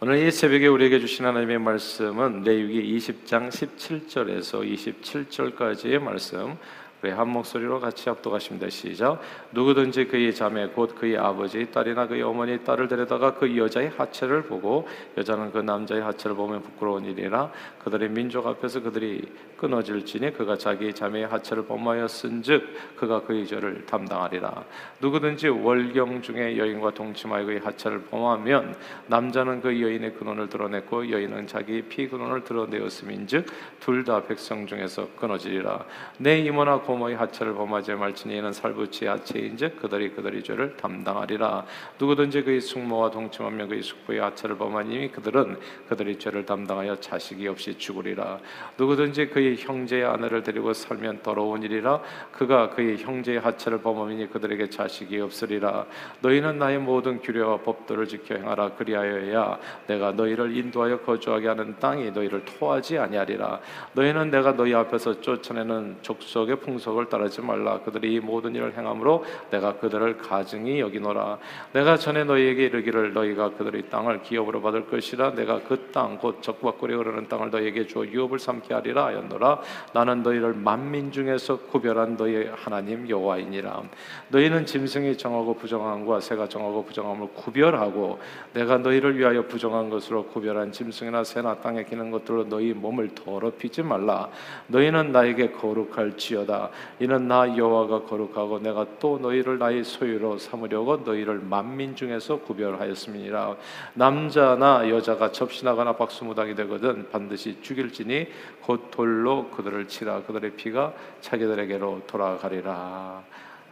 오늘 이 새벽에 우리에게 주신 하나님의 말씀은 레위기 20장 17절에서 27절까지의 말씀. 우리 한 목소리로 같이 합독하십니다. 시작. 누구든지 그의 자매 곧 그의 아버지 딸이나 그의 어머니 딸을 데려다가 그 여자의 하체를 보고 여자는 그 남자의 하체를 보면 부끄러운 일이라 그들의 민족 앞에서 그들이 끊어질지니 그가 자기 자매의 하체를 범하였은즉 그가 그의 죄를 담당하리라. 누구든지 월경 중에 여인과 동침하여 그의 하체를 범하면 남자는 그 여인의 근원을 드러냈고 여인은 자기 피 근원을 드러내었음인즉 둘 다 백성 중에서 끊어지리라. 내 이모나 고 모의 하체를 범하지 말지니 이는 살부치 하체인즉 그들이 그들의 죄를 담당하리라. 누구든지 그의 숙모와 동침하며 그의 숙부의 하체를 범하니 그들은 그들의 죄를 담당하여 자식이 없이 죽으리라. 누구든지 그의 형제의 아내를 데리고 살면 더러운 일이라. 그가 그의 형제의 하체를 범하니 그들에게 자식이 없으리라. 너희는 나의 모든 규례와 법도를 지켜 행하라. 그리하여야 내가 너희를 인도하여 거주하게 하는 땅이 너희를 토하지 아니하리라. 너희는 내가 너희 앞에서 쫓아내는 족속의 풍 풍속을 따르지 말라. 그들이 이 모든 일을 행함으로 내가 그들을 가증히 여기노라. 내가 전에 너희에게 이르기를 너희가 그들의 땅을 기업으로 받을 것이라. 내가 그 땅 곧 적박골이 흐르는 땅을 너희에게 주어 유업을 삼게 하리라 하였노라. 나는 너희를 만민 중에서 구별한 너희 하나님 여호와이니라. 너희는 짐승이 정하고 부정함과 새가 정하고 부정함을 구별하고 내가 너희를 위하여 부정한 것으로 구별한 짐승이나 새나 땅에 기는 것들로 너희 몸을 더럽히지 말라. 너희는 나에게 거룩할지어다 이는 나 여호와가 거룩하고 내가 또 너희를 나의 소유로 삼으려고 너희를 만민 중에서 구별하였음이니라 남자나 여자가 접신하거나 박수무당이 되거든 반드시 죽일지니 곧 돌로 그들을 치라 그들의 피가 자기들에게로 돌아가리라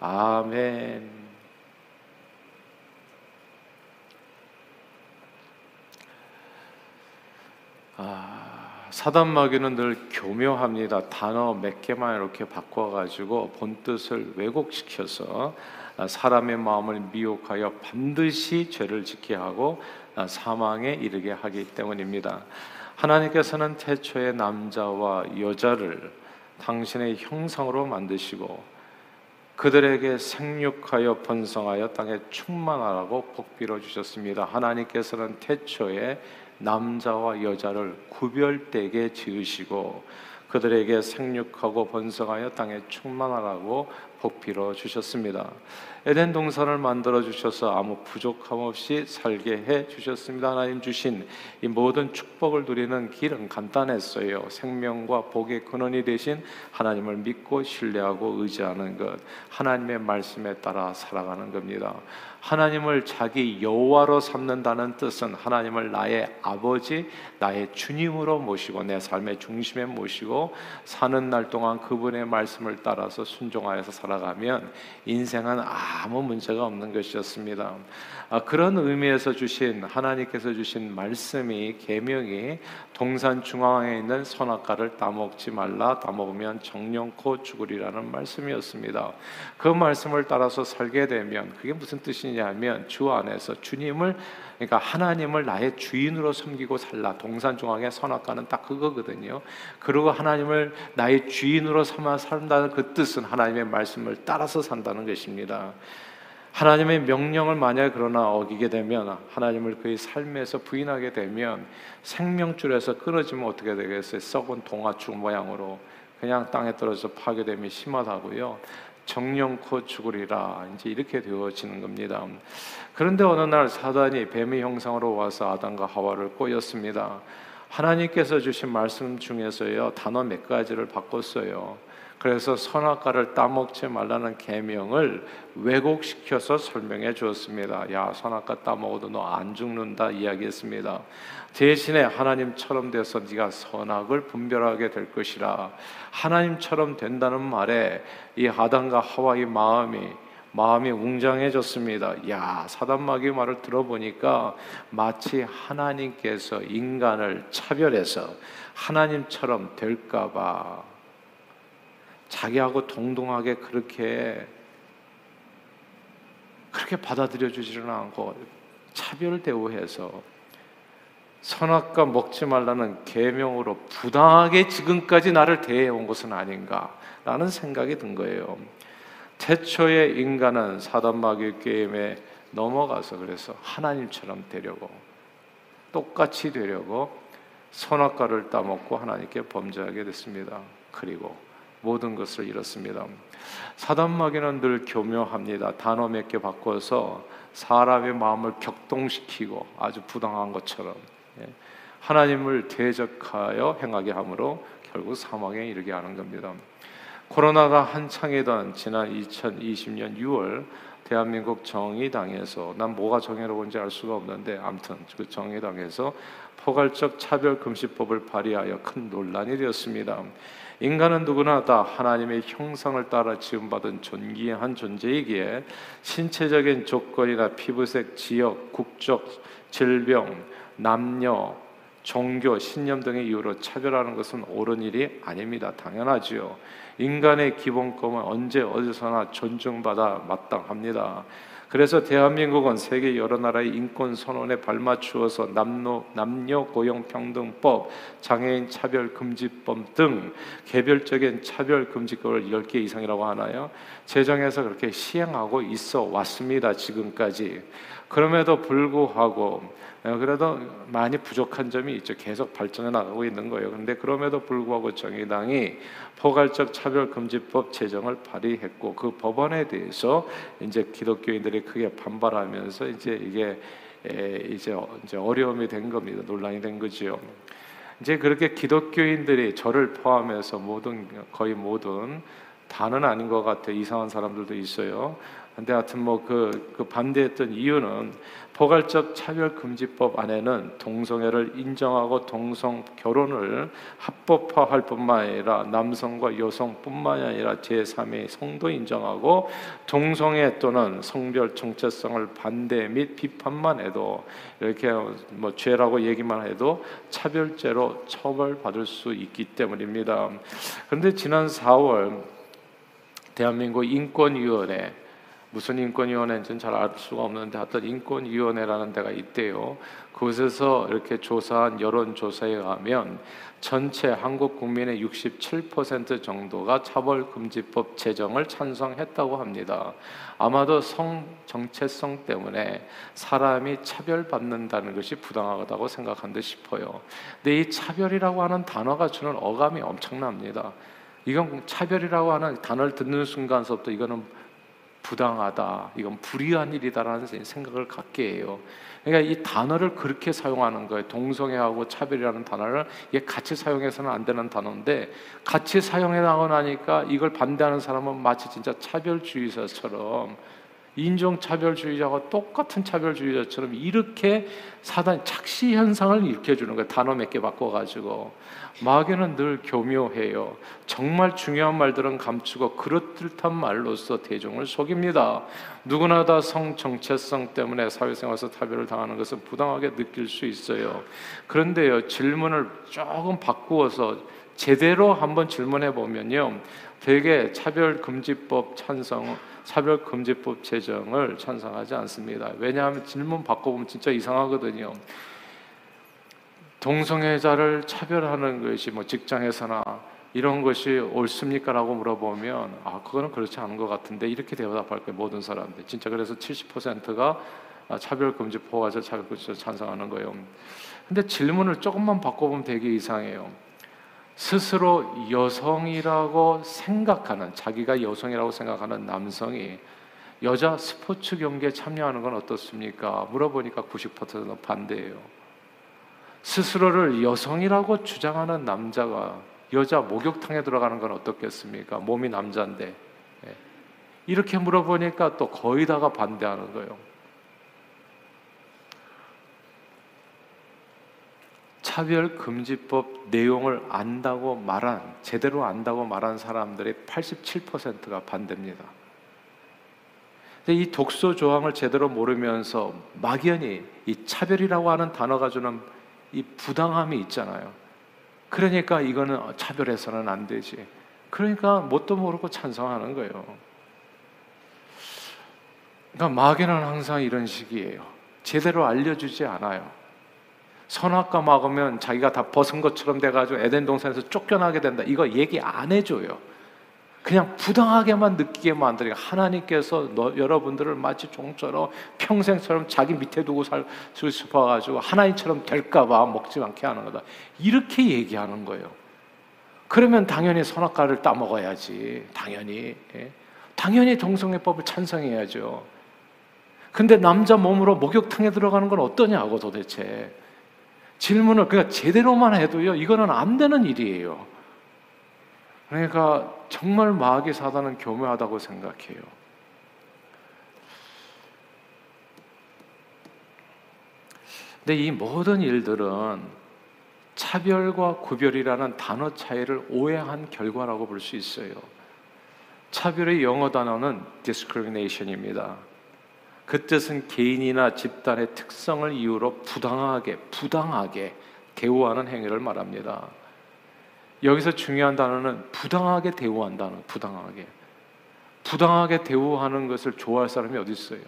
아멘. 아. 사단 마귀는 늘 교묘합니다. 단어 몇 개만 이렇게 바꿔가지고 본 뜻을 왜곡시켜서 사람의 마음을 미혹하여 반드시 죄를 짓게 하고 사망에 이르게 하기 때문입니다. 하나님께서는 태초에 남자와 여자를 당신의 형상으로 만드시고 그들에게 생육하여 번성하여 땅에 충만하라고 복비러 주셨습니다. 하나님께서는 태초에 남자와 여자를 구별되게 지으시고 그들에게 생육하고 번성하여 땅에 충만하라고 복비러 주셨습니다. 에덴 동산을 만들어 주셔서 아무 부족함 없이 살게 해 주셨습니다. 하나님 주신 이 모든 축복을 누리는 길은 간단했어요. 생명과 복의 근원이 되신 하나님을 믿고 신뢰하고 의지하는 것, 하나님의 말씀에 따라 살아가는 겁니다. 하나님을 자기 여호와로 삼는다는 뜻은 하나님을 나의 아버지, 나의 주님으로 모시고 내 삶의 중심에 모시고 사는 날 동안 그분의 말씀을 따라서 순종하여서 살아가면 인생은 아무 문제가 없는 것이었습니다. 아, 그런 의미에서 주신 하나님께서 주신 말씀이 계명이 동산 중앙에 있는 선악과를 따먹지 말라 따먹으면 정령코 죽으리라는 말씀이었습니다. 그 말씀을 따라서 살게 되면 그게 무슨 뜻이냐면 주 안에서 주님을 그러니까 하나님을 나의 주인으로 섬기고 살라. 동산 중앙의 선악과는 딱 그거거든요. 그리고 하나님을 나의 주인으로 삼아 산다는 그 뜻은 하나님의 말씀을 따라서 산다는 것입니다. 하나님의 명령을 만약 그러나 어기게 되면 하나님을 그의 삶에서 부인하게 되면 생명줄에서 끊어지면 어떻게 되겠어요? 썩은 동아줄 모양으로 그냥 땅에 떨어져 파괴됨이 심하다고요. 정령코 죽으리라 이제 이렇게 되어지는 겁니다. 그런데 어느 날 사단이 뱀의 형상으로 와서 아담과 하와를 꼬였습니다. 하나님께서 주신 말씀 중에서요 단어 몇 가지를 바꿨어요. 그래서 선악과를 따먹지 말라는 계명을 왜곡시켜서 설명해 주었습니다. 야, 선악과 따먹어도 너 안 죽는다 이야기했습니다. 대신에 하나님처럼 돼서 네가 선악을 분별하게 될 것이라. 하나님처럼 된다는 말에 이 아담과 하와의 마음이 마음이 웅장해졌습니다. 야, 사단마귀 말을 들어보니까 마치 하나님께서 인간을 차별해서 하나님처럼 될까봐 자기하고 동등하게 그렇게 그렇게 받아들여 주지는 않고 차별 대우해서 선악과 먹지 말라는 계명으로 부당하게 지금까지 나를 대해 온 것은 아닌가라는 생각이 든 거예요. 태초의 인간은 사단 마귀 게임에 넘어가서 그래서 하나님처럼 되려고 똑같이 되려고 선악과를 따먹고 하나님께 범죄하게 됐습니다. 그리고 모든 것을 잃었습니다. 사단 마귀는 늘 교묘합니다. 단어 몇 개 바꿔서 사람의 마음을 격동시키고 아주 부당한 것처럼 예. 하나님을 대적하여 행하게 함으로 결국 사망에 이르게 하는 겁니다. 코로나가 한창이던 지난 2020년 6월 대한민국 정의당에서 난 뭐가 정의로운지 알 수가 없는데 아무튼 그 정의당에서 포괄적 차별 금지법을 발의하여 큰 논란이 되었습니다. 인간은 누구나 다 하나님의 형상을 따라 지음받은 존귀한 존재이기에 신체적인 조건이나 피부색, 지역, 국적, 질병, 남녀, 종교, 신념 등의 이유로 차별하는 것은 옳은 일이 아닙니다. 당연하지요. 인간의 기본권은 언제 어디서나 존중받아 마땅합니다. 그래서 대한민국은 세계 여러 나라의 인권 선언에 발맞추어서 남녀, 남녀 고용 평등법, 장애인 차별 금지법 등 개별적인 차별 금지법을 10개 이상이라고 하나요? 제정해서 그렇게 시행하고 있어 왔습니다. 지금까지. 그럼에도 불구하고 어, 그래도 많이 부족한 점이 있죠. 계속 발전해 나가고 있는 거예요. 그런데 그럼에도 불구하고 정의당이 포괄적 차별금지법 제정을 발의했고 그 법안에 대해서 이제 기독교인들이 크게 반발하면서 이제 이게 이제 이제 어려움이 된 겁니다. 논란이 된 거지요. 이제 그렇게 기독교인들이 저를 포함해서 모든 거의 모든 다는 아닌 것 같아요. 이상한 사람들도 있어요. 근데 하여튼 뭐그 그 반대했던 이유는 포괄적 차별금지법 안에는 동성애를 인정하고 동성 결혼을 합법화할 뿐만 아니라 남성과 여성뿐만 아니라 제3의 성도 인정하고 동성애 또는 성별 정체성을 반대 및 비판만 해도 이렇게 뭐 죄라고 얘기만 해도 차별죄로 처벌받을 수 있기 때문입니다. 그런데 지난 4월 대한민국 인권위원회 무슨 인권위원회인지는 잘 알 수가 없는데 하여튼 인권위원회라는 데가 있대요. 그곳에서 이렇게 조사한 여론조사에 의하면 전체 한국 국민의 67% 정도가 차별금지법 제정을 찬성했다고 합니다. 아마도 성 정체성 때문에 사람이 차별받는다는 것이 부당하다고 생각한 듯 싶어요. 근데 이 차별이라고 하는 단어가 주는 어감이 엄청납니다. 이건 차별이라고 하는 단어를 듣는 순간서부터 이거는 부당하다, 이건 불의한 일이다라는 생각을 갖게 해요. 그러니까 이 단어를 그렇게 사용하는 거예요. 동성애하고 차별이라는 단어를 이게 같이 사용해서는 안 되는 단어인데 같이 사용해 나고 나니까 이걸 반대하는 사람은 마치 진짜 차별주의자처럼 인종차별주의자와 똑같은 차별주의자처럼 이렇게 사단 착시 현상을 일으켜주는 거예요. 단어 몇 개 바꿔가지고 마귀는 늘 교묘해요. 정말 중요한 말들은 감추고 그럴듯한 말로써 대중을 속입니다. 누구나 다 성 정체성 때문에 사회생활에서 차별을 당하는 것은 부당하게 느낄 수 있어요. 그런데요 질문을 조금 바꾸어서 제대로 한번 질문해 보면요, 되게 차별금지법 찬성 차별금지법 제정을 찬성하지 않습니다. 왜냐하면 질문 바꿔보면 진짜 이상하거든요. 동성애자를 차별하는 것이 뭐 직장에서나 이런 것이 옳습니까라고 물어보면 아 그거는 그렇지 않은 것 같은데 이렇게 대답할 거예요 모든 사람들 진짜 그래서 70%가 차별금지법과 차별금지 찬성하는 거예요. 근데 질문을 조금만 바꿔보면 되게 이상해요. 스스로 여성이라고 생각하는 자기가 여성이라고 생각하는 남성이 여자 스포츠 경기에 참여하는 건 어떻습니까? 물어보니까 90%는 반대예요. 스스로를 여성이라고 주장하는 남자가 여자 목욕탕에 들어가는 건 어떻겠습니까? 몸이 남자인데. 예. 이렇게 물어보니까 또 거의 다가 반대하는 거예요. 차별 금지법 내용을 안다고 말한, 제대로 안다고 말한 사람들의 87%가 반대입니다. 이 독소 조항을 제대로 모르면서 막연히 이 차별이라고 하는 단어가 주는 이 부당함이 있잖아요. 그러니까 이거는 차별해서는 안 되지. 그러니까 뭣도 모르고 찬성하는 거예요. 그러니까 마귀는 항상 이런 식이에요. 제대로 알려주지 않아요. 선악과 막으면 자기가 다 벗은 것처럼 돼가지고 에덴 동산에서 쫓겨나게 된다. 이거 얘기 안 해줘요. 그냥 부당하게만 느끼게 만들어 하나님께서 너, 여러분들을 마치 종처럼 평생처럼 자기 밑에 두고 살 싶어가지고 하나님처럼 될까봐 먹지 않게 하는 거다. 이렇게 얘기하는 거예요. 그러면 당연히 선악과를 따먹어야지. 당연히. 예? 당연히 동성애법을 찬성해야죠. 근데 남자 몸으로 목욕탕에 들어가는 건 어떠냐고 도대체. 질문을 그냥 제대로만 해도요, 이거는 안 되는 일이에요. 그러니까 정말 마귀 사단은 교묘하다고 생각해요. 근데 이 모든 일들은 차별과 구별이라는 단어 차이를 오해한 결과라고 볼 수 있어요. 차별의 영어 단어는 discrimination입니다. 그 뜻은 개인이나 집단의 특성을 이유로 부당하게, 부당하게 대우하는 행위를 말합니다. 여기서 중요한 단어는 부당하게 대우한다는 부당하게. 부당하게 대우하는 것을 좋아할 사람이 어디 있어요?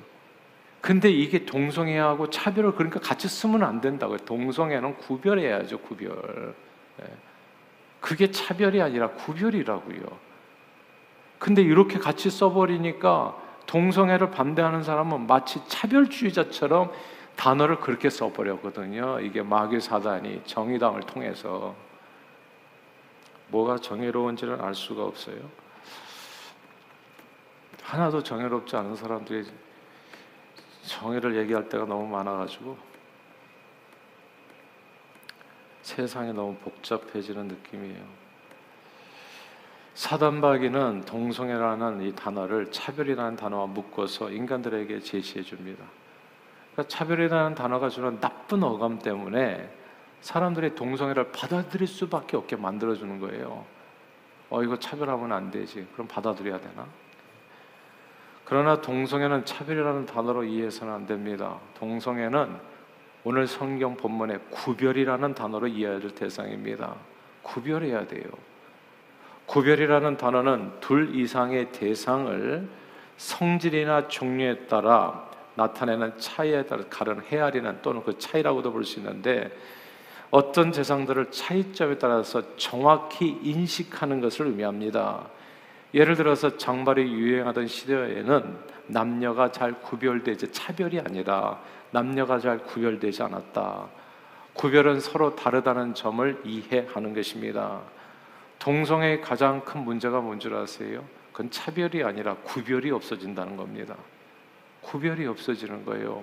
근데 이게 동성애하고 차별을 그러니까 같이 쓰면 안 된다고요. 동성애는 구별해야죠, 구별. 네. 그게 차별이 아니라 구별이라고요. 근데 이렇게 같이 써버리니까 동성애를 반대하는 사람은 마치 차별주의자처럼 단어를 그렇게 써버렸거든요. 이게 마귀 사단이 정의당을 통해서. 뭐가 정의로운지는 알 수가 없어요. 하나도 정의롭지 않은 사람들이 정의를 얘기할 때가 너무 많아가지고 세상이 너무 복잡해지는 느낌이에요. 사단박이는 동성애라는 이 단어를 차별이라는 단어와 묶어서 인간들에게 제시해 줍니다. 그러니까 차별이라는 단어가 주는 나쁜 어감 때문에 사람들이 동성애를 받아들일 수밖에 없게 만들어주는 거예요. 어, 이거 차별하면 안 되지. 그럼 받아들여야 되나? 그러나 동성애는 차별이라는 단어로 이해해서는 안 됩니다. 동성애는 오늘 성경 본문의 구별이라는 단어로 될 대상입니다. 구별해야 돼요. 구별이라는 단어는 둘 이상의 대상을 성질이나 종류에 따라 나타내는 차이에 따라 가른 헤아리는 또는 그 차이라고도 볼 수 있는데 어떤 대상들을 차이점에 따라서 정확히 인식하는 것을 의미합니다. 예를 들어서 장발이 유행하던 시대에는 남녀가 잘 구별되지 차별이 아니라 남녀가 잘 구별되지 않았다. 구별은 서로 다르다는 점을 이해하는 것입니다. 동성애의 가장 큰 문제가 뭔지 아세요? 그건 차별이 아니라 구별이 없어진다는 겁니다. 구별이 없어지는 거예요.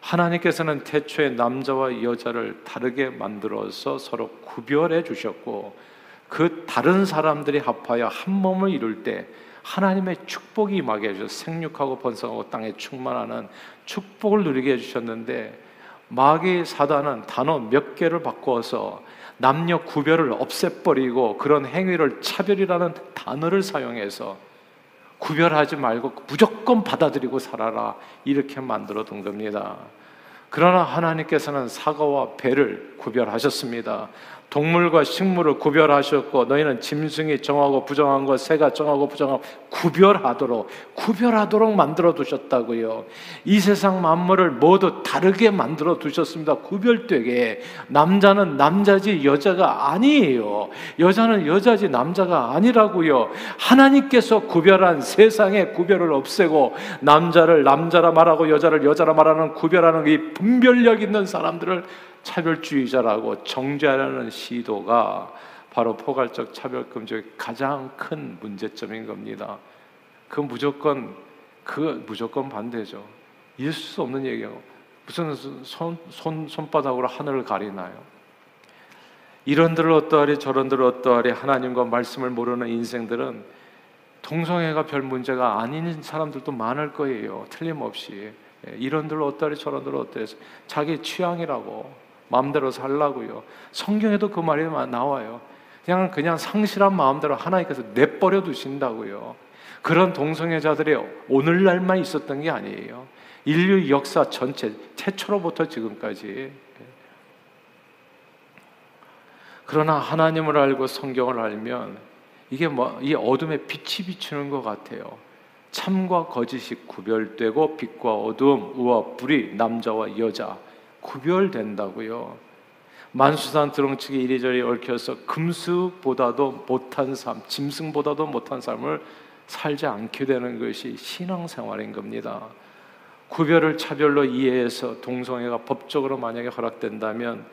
하나님께서는 태초에 남자와 여자를 다르게 만들어서 서로 구별해 주셨고 그 다른 사람들이 합하여 한 몸을 이룰 때 하나님의 축복이 임하게 해주셔 생육하고 번성하고 땅에 충만하는 축복을 누리게 해주셨는데 마귀 사단은 단어 몇 개를 바꿔서 남녀 구별을 없애버리고 그런 행위를 차별이라는 단어를 사용해서 구별하지 말고 무조건 받아들이고 살아라 이렇게 만들어 둔 겁니다. 그러나 하나님께서는 사과와 배를 구별하셨습니다. 동물과 식물을 구별하셨고 너희는 짐승이 정하고 부정한 것, 새가 정하고 부정하고 구별하도록 구별하도록 만들어 두셨다고요. 이 세상 만물을 모두 다르게 만들어 두셨습니다. 구별되게 남자는 남자지 여자가 아니에요. 여자는 여자지 남자가 아니라고요. 하나님께서 구별한 세상의 구별을 없애고 남자를 남자라 말하고 여자를 여자라 말하는 구별하는 이 분별력 있는 사람들을 차별주의자라고 정죄하려는 시도가 바로 포괄적 차별금지의 가장 큰 문제점인 겁니다. 그 무조건 그 무조건 반대죠. 있을 수 없는 얘기예요. 무슨 손, 손 손바닥으로 하늘을 가리나요? 이런들 어떠하리 저런들 어떠하리 하나님과 말씀을 모르는 인생들은 동성애가 별 문제가 아닌 사람들도 많을 거예요. 틀림없이 예, 이런들 어떠하리 저런들 어떠해 자기 취향이라고 마음대로 살라고요. 성경에도 그 말이 나와요. 그냥 그냥 상실한 마음대로 하나님께서 내버려 두신다고요. 그런 동성애자들이 오늘날만 있었던 게 아니에요. 인류 역사 전체 최초로부터 지금까지. 그러나 하나님을 알고 성경을 알면 이게 뭐 이 어둠에 빛이 비추는 것 같아요. 참과 거짓이 구별되고 빛과 어둠, 우와 불이 남자와 여자 구별된다고요. 만수산 드렁치기 이리저리 얽혀서 금수보다도 못한 삶, 짐승보다도 못한 삶을 살지 않게 되는 것이 신앙생활인 겁니다. 구별을 차별로 이해해서 동성애가 법적으로 만약에 허락된다면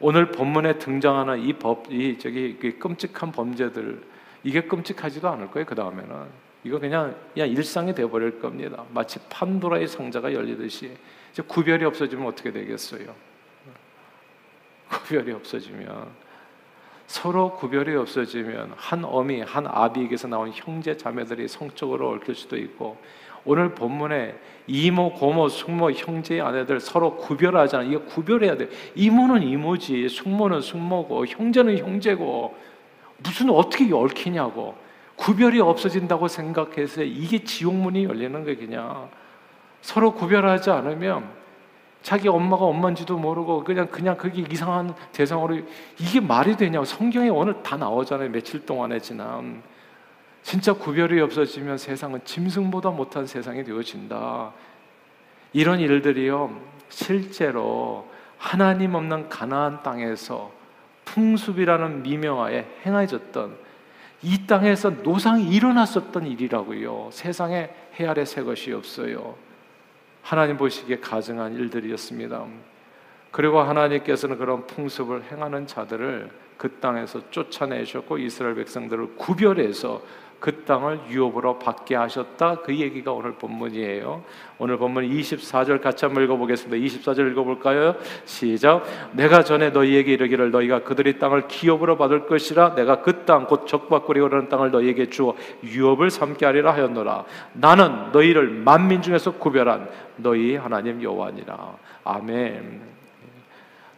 오늘 본문에 등장하는 이 법, 이 저기 끔찍한 범죄들 이게 끔찍하지도 않을 거예요. 그 다음에는 이거 그냥 그냥 일상이 되어버릴 겁니다. 마치 판도라의 상자가 열리듯이 이제 구별이 없어지면 어떻게 되겠어요? 구별이 없어지면 서로 구별이 없어지면 한 어미 한 아비에게서 나온 형제 자매들이 성적으로 얽힐 수도 있고 오늘 본문에 이모 고모 숙모 형제 아내들 서로 구별하잖아. 이거 구별해야 돼. 이모는 이모지, 숙모는 숙모고 형제는 형제고 무슨 어떻게 얽히냐고. 구별이 없어진다고 생각해서 이게 지옥문이 열리는 거예요, 그냥. 서로 구별하지 않으면 자기 엄마가 엄마인지도 모르고 그냥 그냥 그게 이상한 대상으로 이게 말이 되냐고 성경에 오늘 다 나오잖아요. 며칠 동안에 지난. 진짜 구별이 없어지면 세상은 짐승보다 못한 세상이 되어진다. 이런 일들이요. 실제로 하나님 없는 가나안 땅에서 풍습이라는 미명하에 행해졌던 이 땅에서 노상이 일어났었던 일이라고요. 세상에 해 아래 새 것이 없어요. 하나님 보시기에 가증한 일들이었습니다. 그리고 하나님께서는 그런 풍습을 행하는 자들을 그 땅에서 쫓아내셨고 이스라엘 백성들을 구별해서 그 땅을 유업으로 받게 하셨다. 그 얘기가 오늘 본문이에요. 오늘 본문 24절 같이 한번 읽어보겠습니다. 24절 읽어볼까요? 시작. 내가 전에 너희에게 이르기를 너희가 그들의 땅을 기업으로 받을 것이라 내가 그 땅 곧 적박거리 오르는 땅을 너희에게 주어 유업을 삼게 하리라 하였노라. 나는 너희를 만민 중에서 구별한 너희 하나님 여호와니라. 아멘.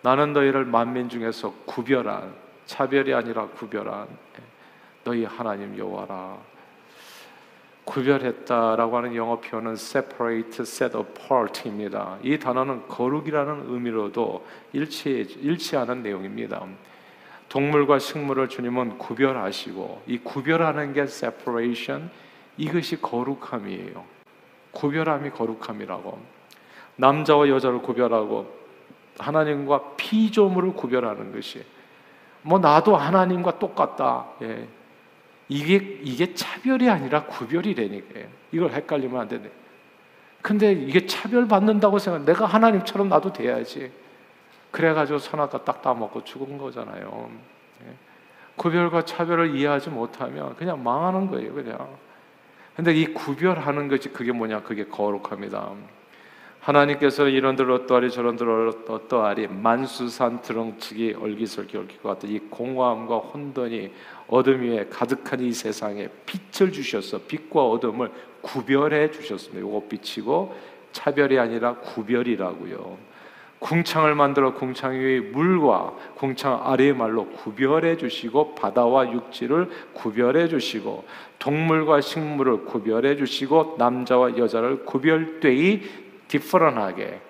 나는 너희를 만민 중에서 구별한 차별이 아니라 구별한 너희 하나님 여호와라. 구별했다라고 하는 영어 표현은 separate, set apart입니다. 이 단어는 거룩이라는 의미로도 일치 일치하는 내용입니다. 동물과 식물을 주님은 구별하시고 이 구별하는 게 separation 이것이 거룩함이에요. 구별함이 거룩함이라고 남자와 여자를 구별하고 하나님과 피조물을 구별하는 것이 뭐 나도 하나님과 똑같다. 예. 이게 이게 차별이 아니라 구별이라니까요. 이걸 헷갈리면 안 되네. 근데 이게 차별 받는다고 생각. 내가 하나님처럼 나도 돼야지. 그래가지고 선악과 딱 따먹고 죽은 거잖아요. 예. 구별과 차별을 이해하지 못하면 그냥 망하는 거예요, 그냥. 근데 이 구별하는 것이 그게 뭐냐? 그게 거룩합니다. 하나님께서 이런들 어떠하리 저런들 어떠하리 만수산 드렁치기 얼기설기 얽힐 것 같은 이 공허함과 혼돈이 어둠 위에 가득한 이 세상에 빛을 주셔서 빛과 어둠을 구별해 주셨습니다. 이거 빛이고 차별이 아니라 구별이라고요. 궁창을 만들어 궁창 위의 물과 궁창 아래의 말로 구별해 주시고 바다와 육지를 구별해 주시고 동물과 식물을 구별해 주시고 남자와 여자를 구별되이 디퍼런하게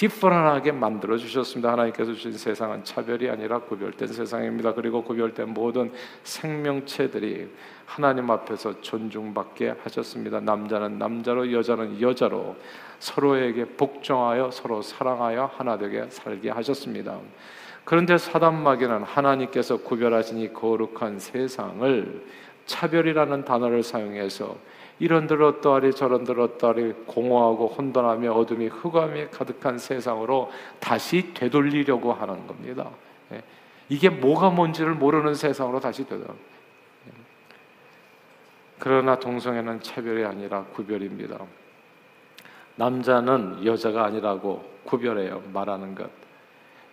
디퍼런하게 만들어 주셨습니다. 하나님께서 주신 세상은 차별이 아니라 구별된 세상입니다. 그리고 구별된 모든 생명체들이 하나님 앞에서 존중받게 하셨습니다. 남자는 남자로 여자는 여자로 서로에게 복종하여 서로 사랑하여 하나 되게 살게 하셨습니다. 그런데 사단 마귀는 하나님께서 구별하신 이 거룩한 세상을 차별이라는 단어를 사용해서 이런들 어떠하리 저런들 어떠하리 공허하고 혼돈하며 어둠이 흑암이 가득한 세상으로 다시 되돌리려고 하는 겁니다. 예. 이게 뭐가 뭔지를 모르는 세상으로 다시 되돌. 예. 그러나 동성애는 차별이 아니라 구별입니다. 남자는 여자가 아니라고 구별해요 말하는 것.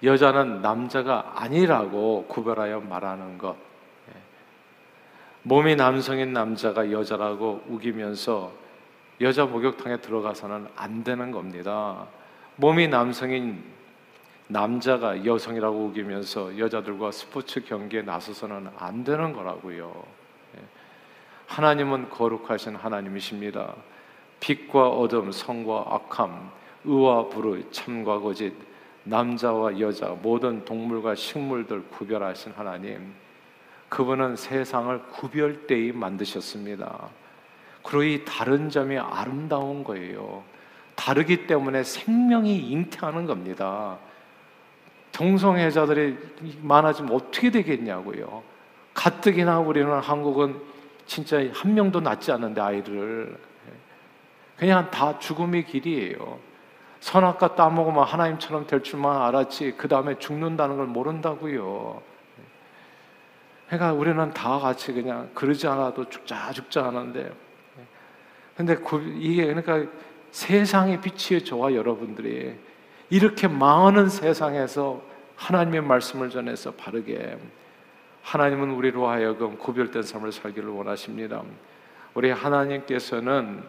여자는 남자가 아니라고 구별하여 말하는 것. 몸이 남성인 남자가 여자라고 우기면서 여자 목욕탕에 들어가서는 안 되는 겁니다. 몸이 남성인 남자가 여성이라고 우기면서 여자들과 스포츠 경기에 나서서는 안 되는 거라고요. 예. 하나님은 거룩하신 하나님이십니다. 빛과 어둠, 성과 악함, 의와 불의, 참과 거짓, 남자와 여자, 모든 동물과 식물들 구별하신 하나님. 그분은 세상을 구별되이 만드셨습니다. 그리고 이 다른 점이 아름다운 거예요. 다르기 때문에 생명이 잉태하는 겁니다. 동성애자들이 많아지면 어떻게 되겠냐고요. 가뜩이나 우리는 한국은 진짜 한 명도 낳지 않는데 아이를 그냥 다 죽음의 길이에요. 선악과 따먹으면 하나님처럼 될 줄만 알았지 그 다음에 죽는다는 걸 모른다고요. 그러니까 우리는 다 같이 그냥 그러지 않아도 죽자 죽자 하는데 근데 이게 그러니까 세상의 빛이에요 저와 여러분들이 이렇게 망하는 세상에서 하나님의 말씀을 전해서 바르게 하나님은 우리로 하여금 구별된 삶을 살기를 원하십니다. 우리 하나님께서는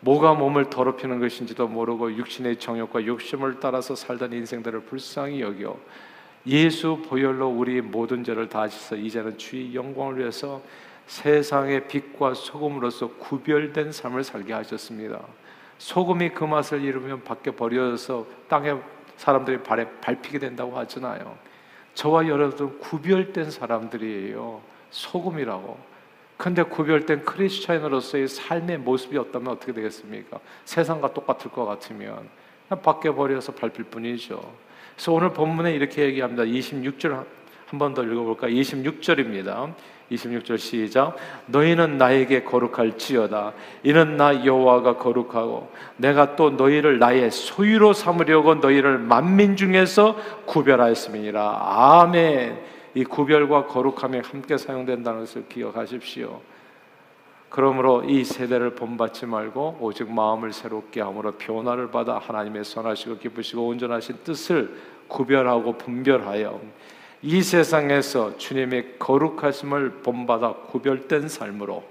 뭐가 몸을 더럽히는 것인지도 모르고 육신의 정욕과 욕심을 따라서 살던 인생들을 불쌍히 여겨 예수 보혈로 우리 모든 죄를 다 씻어 이제는 주의 영광을 위해서 세상의 빛과 소금으로서 구별된 삶을 살게 하셨습니다. 소금이 그 맛을 잃으면 밖에 버려져서 땅에 사람들이 발에 밟히게 된다고 하잖아요. 저와 여러분 구별된 사람들이에요. 소금이라고. 근데 구별된 크리스천으로서의 삶의 모습이 어다면 어떻게 되겠습니까? 세상과 똑같을 것 같으면 밖에 버려서 밟힐 뿐이죠. 그래서 오늘 본문에 이렇게 얘기합니다. 26절 한 번 더 읽어볼까? 26절입니다. 26절 시작. 너희는 나에게 거룩할지어다. 이는 나 여호와가 거룩하고 내가 또 너희를 나의 소유로 삼으려고 너희를 만민 중에서 구별하였음이니라. 아멘. 이 구별과 거룩함이 함께 사용된다는 것을 기억하십시오. 그러므로 이 세대를 본받지 말고 오직 마음을 새롭게 함으로 변화를 받아 하나님의 선하시고 기쁘시고 온전하신 뜻을 구별하고 분별하여 이 세상에서 주님의 거룩하심을 본받아 구별된 삶으로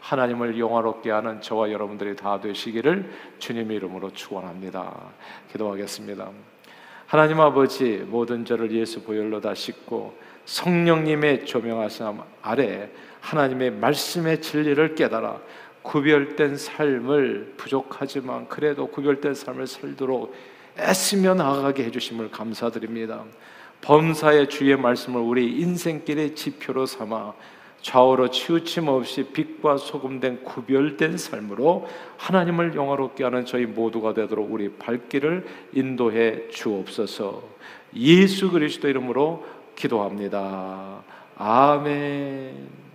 하나님을 영화롭게 하는 저와 여러분들이 다 되시기를 주님 이름으로 축원합니다. 기도하겠습니다. 하나님 아버지 모든 죄를 예수 보혈로 다 씻고 성령님의 조명하심 아래 하나님의 말씀의 진리를 깨달아 구별된 삶을 부족하지만 그래도 구별된 삶을 살도록 애쓰며 나아가게 해주심을 감사드립니다. 범사의 주의 말씀을 우리 인생길의 지표로 삼아 좌우로 치우침 없이 빛과 소금된 구별된 삶으로 하나님을 영화롭게 하는 저희 모두가 되도록 우리 발길을 인도해 주옵소서. 예수 그리스도 이름으로 기도합니다. 아멘.